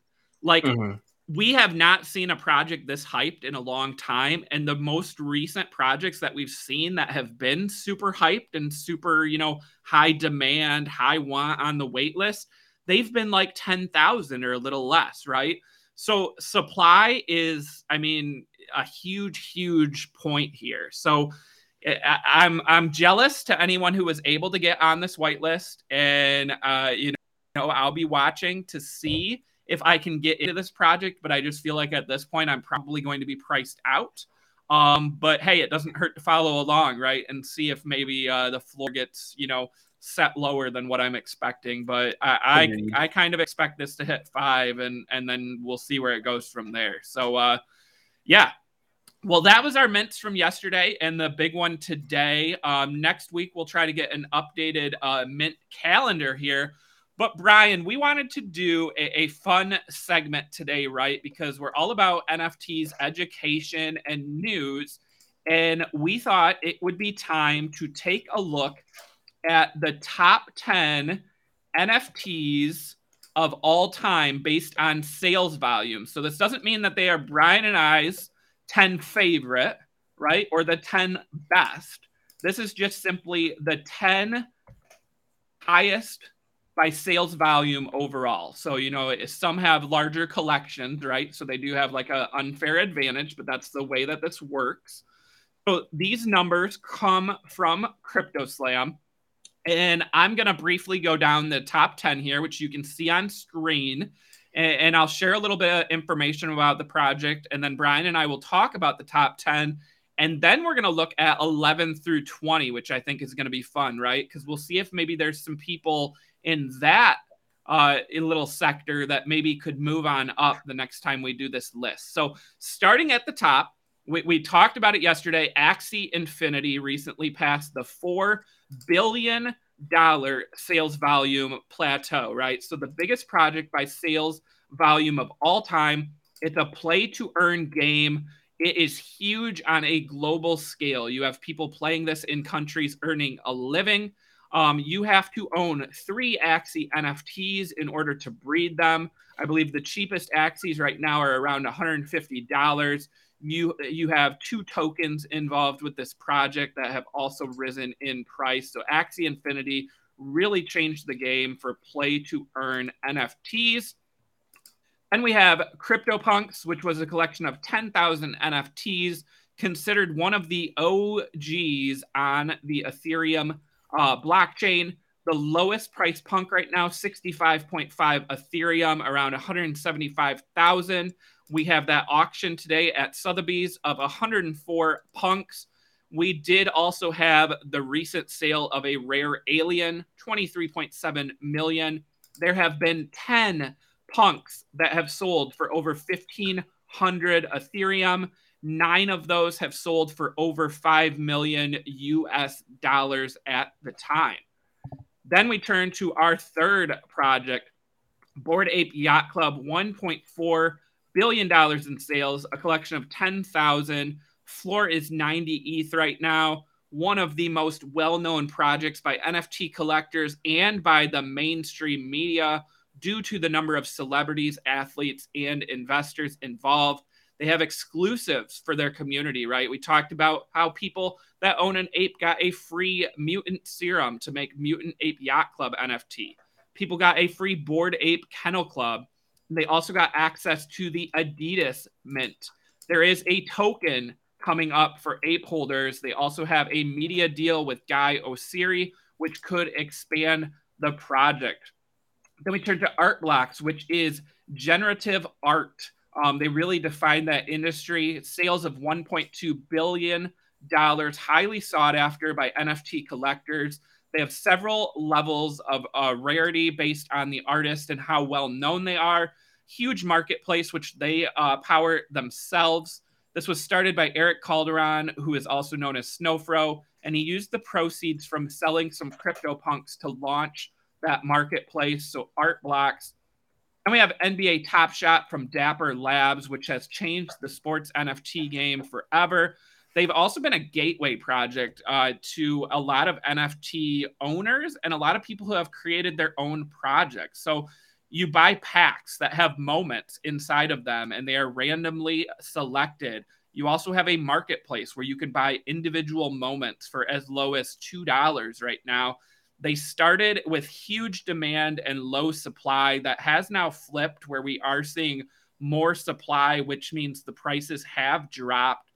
Like mm-hmm. we have not seen a project this hyped in a long time, and the most recent projects that we've seen that have been super hyped and super, you know, high demand, high want on the wait list, they've been like ten thousand or a little less, right? So supply is, I mean, a huge, huge point here. So I, am I'm jealous to anyone who was able to get on this whitelist, and uh, you know, I'll be watching to see if I can get into this project. But I just feel like at this point, I'm probably going to be priced out. Um, but hey, it doesn't hurt to follow along, right? And see if maybe uh, the floor gets, you know, set lower than what I'm expecting, but I mm-hmm. I, I, kind of expect this to hit five, and and then we'll see where it goes from there. So, uh, yeah. Well, that was our mints from yesterday, and the big one today. Um, next week we'll try to get an updated uh, mint calendar here. But Brian, we wanted to do a, a fun segment today, right? Because we're all about NFTs, education, and news. And we thought it would be time to take a look at the top 10 NFTs of all time based on sales volume. So this doesn't mean that they are Brian and I's 10 favorite, right? Or the 10 best. This is just simply the 10 highest by sales volume overall. So, you know, some have larger collections, right? So they do have like an unfair advantage, but that's the way that this works. So these numbers come from CryptoSlam. And I'm going to briefly go down the top 10 here, which you can see on screen. And, and, I'll share a little bit of information about the project. And then Brian and I will talk about the top 10. And then we're going to look at 11 through 20, which I think is going to be fun, right? Because we'll see if maybe there's some people in that uh, little sector that maybe could move on up the next time we do this list. So starting at the top, we, we talked about it yesterday. Axie Infinity recently passed the four billion dollar sales volume plateau, right? So the biggest project by sales volume of all time. It's a play to earn game. It is huge on a global scale. You have people playing this in countries earning a living. Um, you have to own three Axie NFTs in order to breed them. I believe the cheapest Axies right now are around $150 you you have two tokens involved with this project that have also risen in price. So Axie Infinity really changed the game for play to earn NFTs. And we have CryptoPunks, which was a collection of 10,000 NFTs, considered one of the OGs on the Ethereum uh, blockchain. The lowest price punk right now, 65.5 Ethereum, around 175,000. We have that auction today at Sotheby's of 104 punks. We did also have the recent sale of a rare alien, 23.7 million. There have been 10 punks that have sold for over 1500 Ethereum. Nine of those have sold for over 5 million US dollars at the time. Then we turn to our third project, Bored Ape Yacht Club, 1.4 billion dollars in sales, a collection of 10,000. Floor is 90 ETH right now. One of the most well known projects by NFT collectors and by the mainstream media due to the number of celebrities, athletes, and investors involved. They have exclusives for their community, right? We talked about how people that own an ape got a free mutant serum to make Mutant Ape Yacht Club NFT. People got a free Bored Ape Kennel Club. They also got access to the Adidas Mint. There is a token coming up for ape holders. They also have a media deal with Guy Oseary, which could expand the project. Then we turn to art blocks, which is generative art. Um, they really define that industry. Sales of 1.2 billion dollars, highly sought after by NFT collectors. They have several levels of uh, rarity based on the artist and how well known they are. Huge marketplace, which they uh, power themselves. This was started by Erick Calderon, who is also known as Snowfro, and he used the proceeds from selling some CryptoPunks to launch that marketplace. So art blocks. And we have NBA Top Shot from Dapper Labs, which has changed the sports NFT game forever. They've also been a gateway project uh, to a lot of NFT owners and a lot of people who have created their own projects. So you buy packs that have moments inside of them and they are randomly selected. You also have a marketplace where you can buy individual moments for as low as $2 right now. They started with huge demand and low supply that has now flipped where we are seeing more supply, which means the prices have dropped.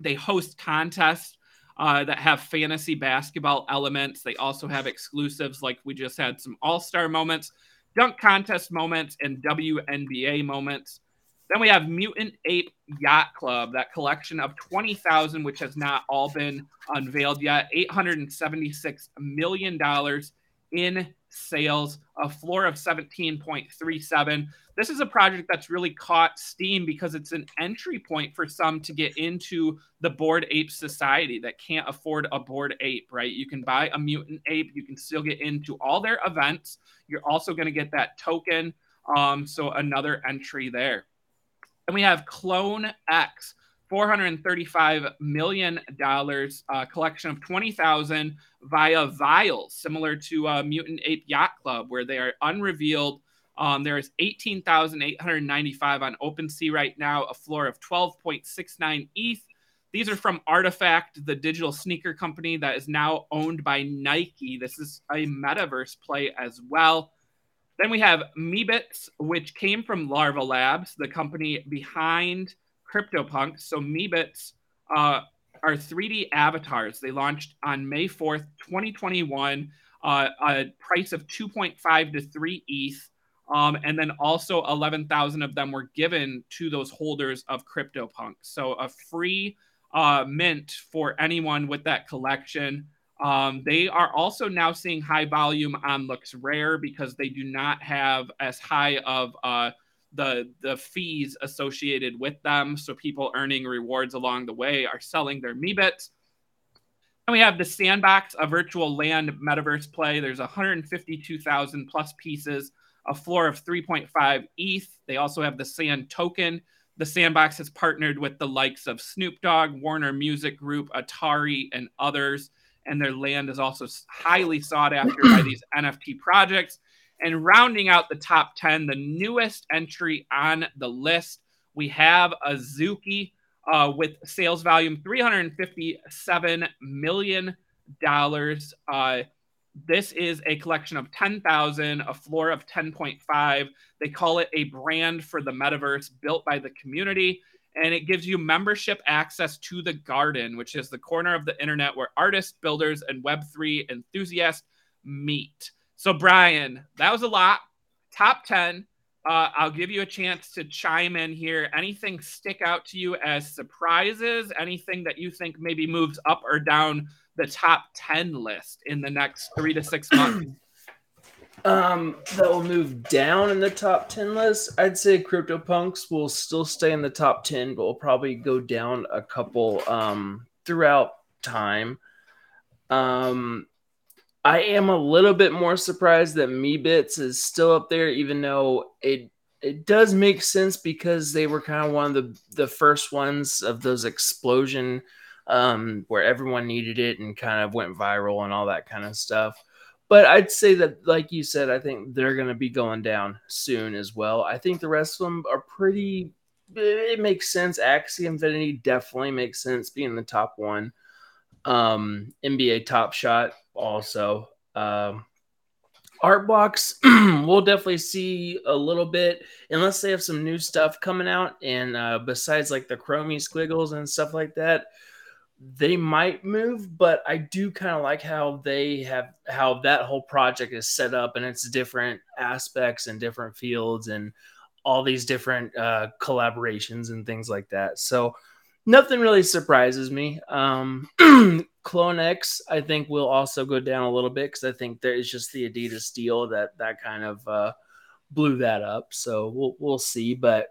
They host contests uh, that have fantasy basketball elements. They also have exclusives, like we just had some all star moments, dunk contest moments, and WNBA moments. Then we have Mutant Ape Yacht Club, that collection of 20,000, which has not all been unveiled yet. $876 million in sales, a floor of 17.37. This is a project that's really caught steam because it's an entry point for some to get into the bored ape society that can't afford a bored ape, right? You can buy a mutant ape, you can still get into all their events. You're also going to get that token. Um, so another entry there. And we have Clone X, $435 million uh, collection of 20,000 via vials, similar to uh, Mutant Ape Yacht Club, where they are unrevealed. Um, there is 18,895 on OpenSea right now, a floor of 12.69 ETH. These are from RTFKT, the digital sneaker company that is now owned by Nike. This is a metaverse play as well. Then we have Meebits, which came from Larva Labs, the company behind CryptoPunks. So Meebits uh, are 3D avatars. They launched on May 4th, 2021, uh, a price of 2.5 to 3 ETH. Um, and then also 11,000 of them were given to those holders of CryptoPunks. So a free uh, mint for anyone with that collection. Um, they are also now seeing high volume on LooksRare because they do not have as high of uh, the the fees associated with them. So people earning rewards along the way are selling their Meebits. And we have the Sandbox, a virtual land metaverse play. There's 152,000 plus pieces, a floor of 3.5 ETH. They also have the Sand token. The Sandbox has partnered with the likes of Snoop Dogg, Warner Music Group, Atari, and others and their land is also highly sought after by these NFT projects. And rounding out the top 10, the newest entry on the list, we have Azuki uh, with sales volume $357 million. Uh, this is a collection of 10,000, a floor of 10.5. They call it a brand for the metaverse built by the community and it gives you membership access to the garden, which is the corner of the internet where artists, builders, and Web3 enthusiasts meet. So, Brian, that was a lot. Top 10. Uh, I'll give you a chance to chime in here. Anything stick out to you as surprises? Anything that you think maybe moves up or down the top 10 list in the next three to six months? *clears throat* Um, that will move down in the top 10 list. I'd say CryptoPunks will still stay in the top 10, but will probably go down a couple um, throughout time. Um, I am a little bit more surprised that Meebits is still up there, even though it it does make sense because they were kind of one of the the first ones of those explosion um, where everyone needed it and kind of went viral and all that kind of stuff. But I'd say that, like you said, I think they're going to be going down soon as well. I think the rest of them are pretty. It makes sense. Axie Infinity definitely makes sense being the top one. Um, NBA Top Shot also. Um, art box *clears throat* we'll definitely see a little bit unless they have some new stuff coming out and uh, besides like the chromie squiggles and stuff like that they might move but i do kind of like how they have how that whole project is set up and it's different aspects and different fields and all these different uh, collaborations and things like that so nothing really surprises me. Um, *clears throat* CloneX, I think, will also go down a little bit because I think there is just the Adidas deal that that kind of uh, blew that up. So we'll we'll see, but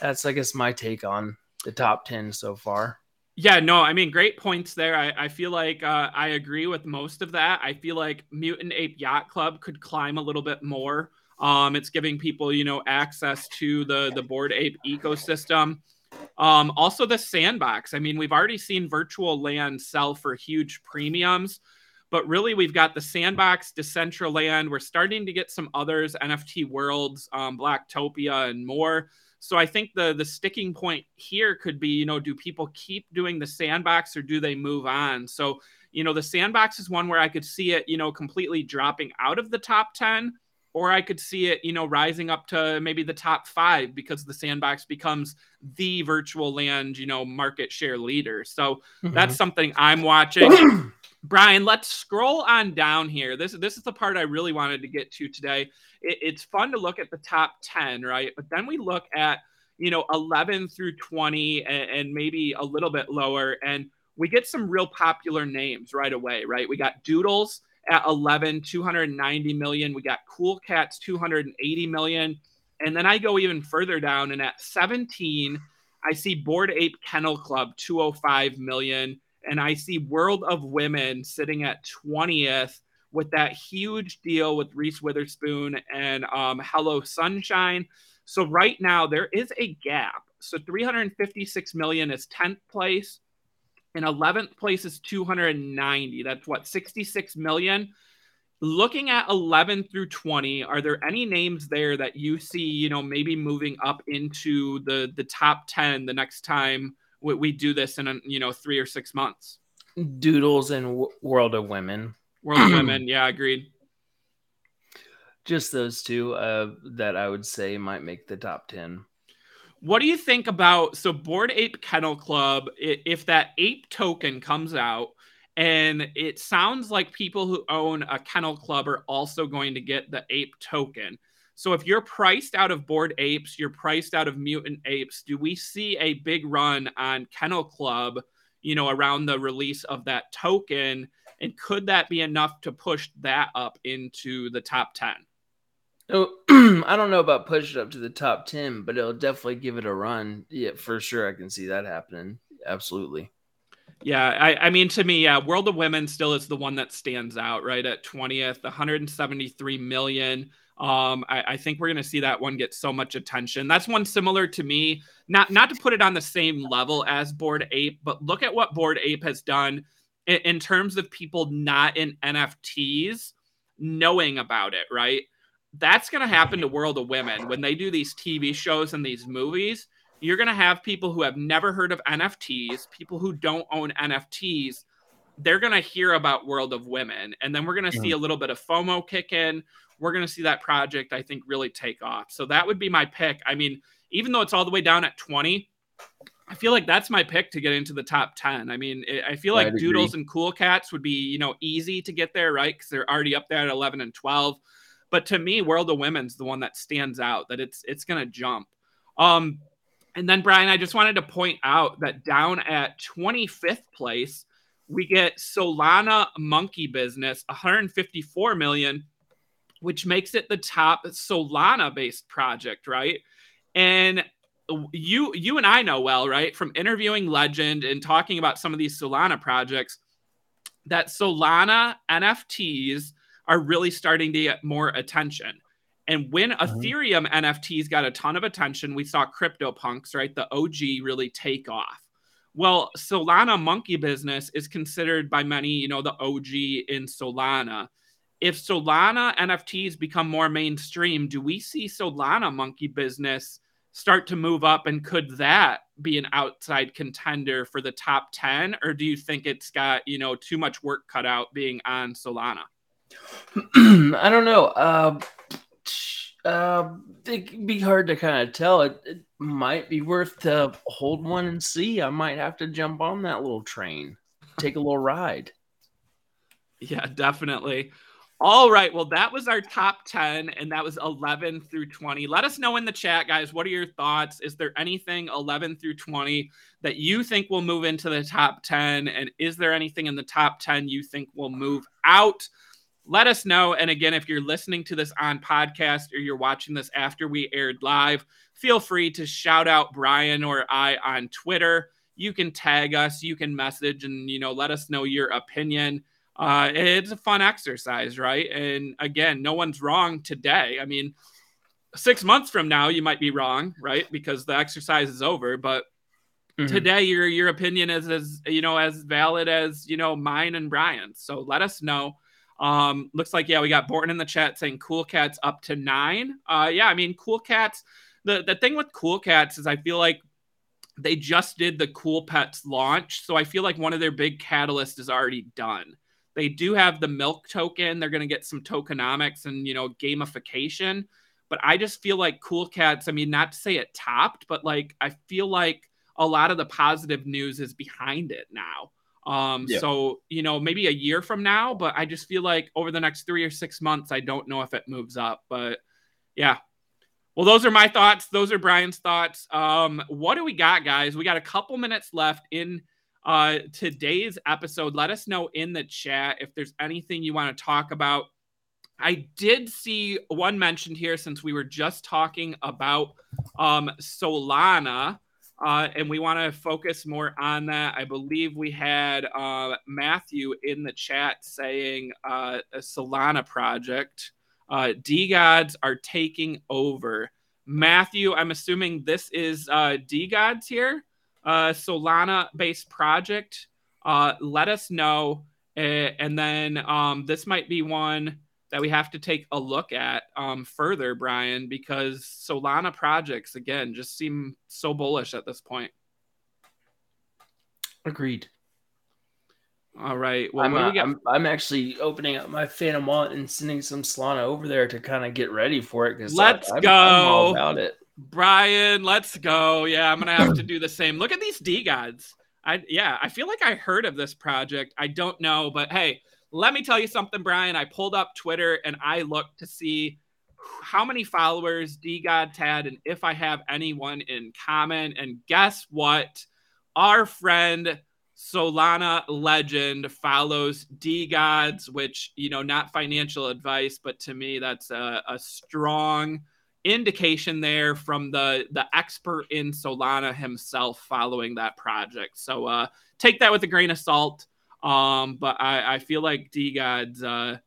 that's I guess my take on the top ten so far. Yeah, no, I mean, great points there. I, I feel like uh, I agree with most of that. I feel like Mutant Ape Yacht Club could climb a little bit more. Um, it's giving people, you know, access to the the bored Ape ecosystem. Um, also, the sandbox. I mean, we've already seen virtual land sell for huge premiums, but really, we've got the sandbox, Decentraland. We're starting to get some others, NFT Worlds, um, Blacktopia, and more. So I think the the sticking point here could be, you know, do people keep doing the sandbox or do they move on? So, you know, the sandbox is one where I could see it, you know, completely dropping out of the top 10 or I could see it, you know, rising up to maybe the top five because the sandbox becomes the virtual land, you know, market share leader. So mm-hmm. that's something I'm watching. *clears throat* Brian, let's scroll on down here. This this is the part I really wanted to get to today. It, it's fun to look at the top ten, right? But then we look at you know 11 through 20 and, and maybe a little bit lower, and we get some real popular names right away, right? We got Doodles at 11, 290 million. We got Cool Cats, 280 million. And then I go even further down, and at 17, I see Bored Ape Kennel Club, 205 million. And I see World of Women sitting at 20th with that huge deal with Reese Witherspoon and um, Hello Sunshine. So right now there is a gap. So 356 million is 10th place. In 11th place is 290. That's what, 66 million? Looking at 11 through 20, are there any names there that you see, you know, maybe moving up into the the top 10 the next time we, we do this in, a, you know, three or six months? Doodles and w- World of Women. *clears throat* World of Women, yeah, agreed. Just those two uh, that I would say might make the top 10. What do you think about so Bored Ape Kennel Club? If that ape token comes out, and it sounds like people who own a kennel club are also going to get the ape token. So if you're priced out of bored apes, you're priced out of mutant apes. Do we see a big run on Kennel Club, you know, around the release of that token? And could that be enough to push that up into the top 10? *clears throat* I don't know about push it up to the top 10, but it'll definitely give it a run. Yeah, for sure. I can see that happening. Absolutely. Yeah, I, I mean, to me, yeah, World of Women still is the one that stands out, right? At 20th, 173 million. Um, I, I think we're gonna see that one get so much attention. That's one similar to me. Not not to put it on the same level as Bored Ape, but look at what Bored Ape has done in, in terms of people not in NFTs knowing about it, right? That's going to happen to World of Women when they do these TV shows and these movies. You're going to have people who have never heard of NFTs, people who don't own NFTs. They're going to hear about World of Women. And then we're going to see a little bit of FOMO kick in. We're going to see that project, I think, really take off. So that would be my pick. I mean, even though it's all the way down at 20, I feel like that's my pick to get into the top 10. I mean, I feel like Doodles and Cool Cats would be, you know, easy to get there, right? Because they're already up there at 11 and 12. But to me, World of Women's the one that stands out that it's it's gonna jump. Um, and then Brian, I just wanted to point out that down at 25th place, we get Solana Monkey Business, 154 million, which makes it the top Solana based project, right? And you you and I know well, right, from interviewing Legend and talking about some of these Solana projects, that Solana NFTs are really starting to get more attention. And when mm-hmm. Ethereum NFTs got a ton of attention, we saw CryptoPunks, right, the OG really take off. Well, Solana Monkey Business is considered by many, you know, the OG in Solana. If Solana NFTs become more mainstream, do we see Solana Monkey Business start to move up and could that be an outside contender for the top 10 or do you think it's got you know too much work cut out being on solana *clears throat* i don't know uh, uh, it'd be hard to kind of tell it, it might be worth to hold one and see i might have to jump on that little train take a little ride yeah definitely all right. Well, that was our top 10, and that was 11 through 20. Let us know in the chat, guys. What are your thoughts? Is there anything 11 through 20 that you think will move into the top 10? And is there anything in the top 10 you think will move out? Let us know. And again, if you're listening to this on podcast or you're watching this after we aired live, feel free to shout out Brian or I on Twitter. You can tag us, you can message, and you know, let us know your opinion uh, it's a fun exercise, right? And again, no one's wrong today. I mean, six months from now, you might be wrong, right? Because the exercise is over. But mm-hmm. today, your your opinion is as you know as valid as you know mine and Brian's. So let us know. Um, looks like yeah, we got Borton in the chat saying Cool Cats up to nine. Uh, yeah, I mean Cool Cats. The the thing with Cool Cats is I feel like they just did the Cool Pets launch, so I feel like one of their big catalysts is already done. They do have the milk token. They're going to get some tokenomics and, you know, gamification. But I just feel like Cool Cats, I mean, not to say it topped, but like I feel like a lot of the positive news is behind it now. Um, yeah. so you know, maybe a year from now, but I just feel like over the next three or six months, I don't know if it moves up. But yeah. Well, those are my thoughts. Those are Brian's thoughts. Um, what do we got, guys? We got a couple minutes left in uh, today's episode. Let us know in the chat if there's anything you want to talk about. I did see one mentioned here since we were just talking about um, Solana. Uh, and we want to focus more on that. I believe we had uh, Matthew in the chat saying uh, a Solana project. Uh, DeGods are taking over. Matthew, I'm assuming this is uh, DeGods here uh, Solana based project, uh, let us know. And then um, this might be one that we have to take a look at um, further, Brian, because Solana projects, again, just seem so bullish at this point. Agreed. All right. Well, I'm, uh, I'm, I'm, actually opening up my Phantom wallet and sending some Solana over there to kind of get ready for it. Because let's I, I'm, go I'm all about it. Brian, let's go. Yeah, I'm gonna have to *clears throat* do the same. Look at these DeGods. I yeah, I feel like I heard of this project. I don't know, but hey, let me tell you something, Brian. I pulled up Twitter and I looked to see how many followers DeGod had and if I have anyone in common. And guess what? Our friend Solana Legend follows DeGods, which you know, not financial advice, but to me, that's a, a strong indication there from the the expert in Solana himself following that project. So uh, take that with a grain of salt. Um, but I, I feel like DeGods. Uh,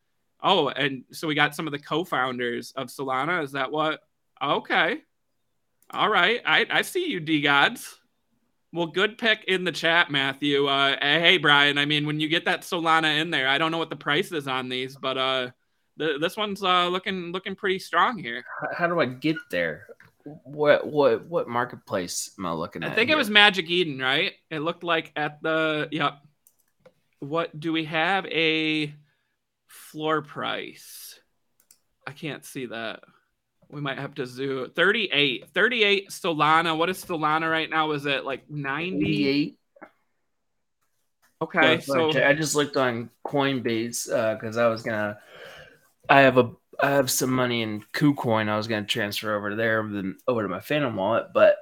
oh, and so we got some of the co-founders of Solana. Is that what? Okay. All right. I, I see you, DeGods. Well, good pick in the chat, Matthew. Uh, hey, Brian. I mean, when you get that Solana in there, I don't know what the price is on these, but uh, the, this one's uh, looking looking pretty strong here. How do I get there? What what what marketplace am I looking at? I think here? it was Magic Eden, right? It looked like at the yep. What do we have a floor price? I can't see that. we might have to zoom. 38 38 solana. What is solana right now? Is it like 98 okay so i just looked on coinbase because uh, i was gonna i have a i have some money in kucoin i was gonna transfer over to there then over to my phantom wallet but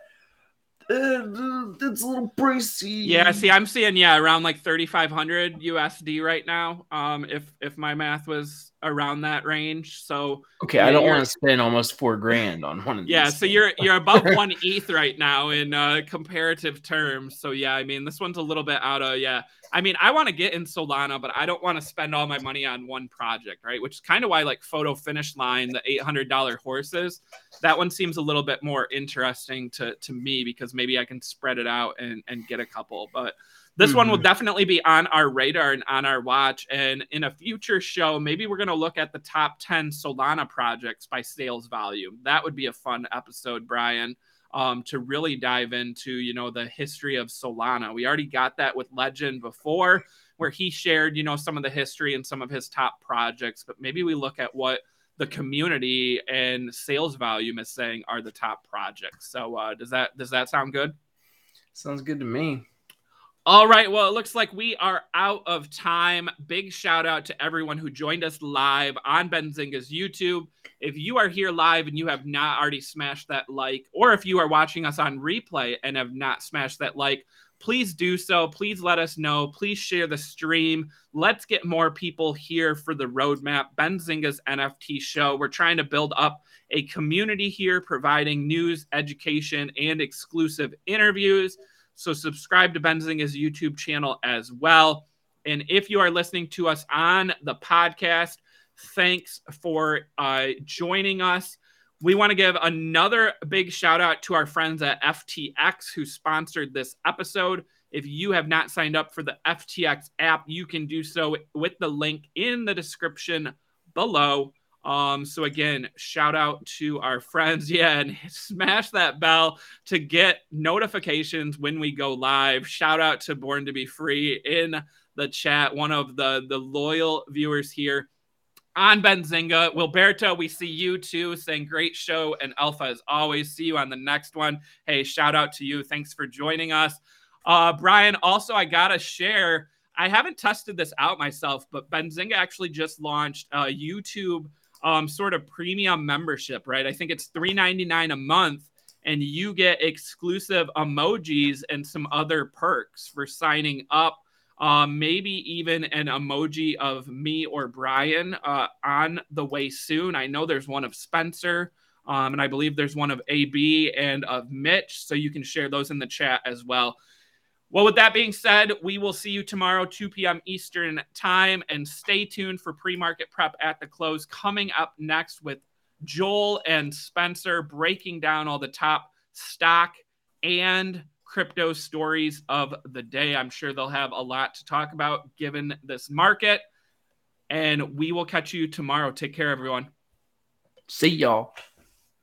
it's a little pricey. Yeah, see, I'm seeing yeah around like 3,500 USD right now. Um, if if my math was around that range, so okay, yeah, I don't want to spend almost four grand on one of *laughs* these. Yeah, so you're you're above *laughs* one ETH right now in uh, comparative terms. So yeah, I mean this one's a little bit out of yeah. I mean I want to get in Solana, but I don't want to spend all my money on one project, right? Which is kind of why like Photo Finish Line, the $800 horses, that one seems a little bit more interesting to to me because maybe I can spread it out and and get a couple, but. This mm-hmm. one will mm-hmm. definitely be on our radar and on our watch. And in a future show, maybe we're going to look at the top 10 Solana projects by sales volume. That would be a fun episode, Brian. Um, to really dive into, you know, the history of Solana. We already got that with Legend before, where he shared, you know, some of the history and some of his top projects. But maybe we look at what the community and sales volume is saying are the top projects. So uh, does that does that sound good? Sounds good to me. All right. Well, it looks like we are out of time. Big shout out to everyone who joined us live on Benzinga's YouTube. If you are here live and you have not already smashed that like, or if you are watching us on replay and have not smashed that like, please do so. Please let us know. Please share the stream. Let's get more people here for the roadmap. Benzinga's NFT show. We're trying to build up a community here, providing news, education, and exclusive interviews. So subscribe to Benzinga's YouTube channel as well. And if you are listening to us on the podcast, thanks for uh, joining us. We want to give another big shout out to our friends at FTX who sponsored this episode. If you have not signed up for the FTX app, you can do so with the link in the description below. Um, so again, shout out to our friends. *laughs* Yeah, and smash that bell to get notifications when we go live. Shout out to Born to Be Free in the chat, one of the the loyal viewers here on Benzinga. Wilberto, we see you too, saying great show and Alpha as always. See you on the next one. Hey, shout out to you. Thanks for joining us. Uh, Brian, also, I gotta share. I haven't tested this out myself, but Benzinga actually just launched a YouTube um, sort of premium membership, right? I think it's $3.99 a month, and you get exclusive emojis and some other perks for signing up. Um, maybe even an emoji of me or Brian uh, on the way soon. I know there's one of Spencer, um, and I believe there's one of AB and of Mitch, so you can share those in the chat as well. Well, with that being said, we will see you tomorrow, 2 p.m. Eastern time, and stay tuned for pre market prep at the close coming up next with Joel and Spencer breaking down all the top stock and crypto stories of the day. I'm sure they'll have a lot to talk about given this market. And we will catch you tomorrow. Take care, everyone. See y'all.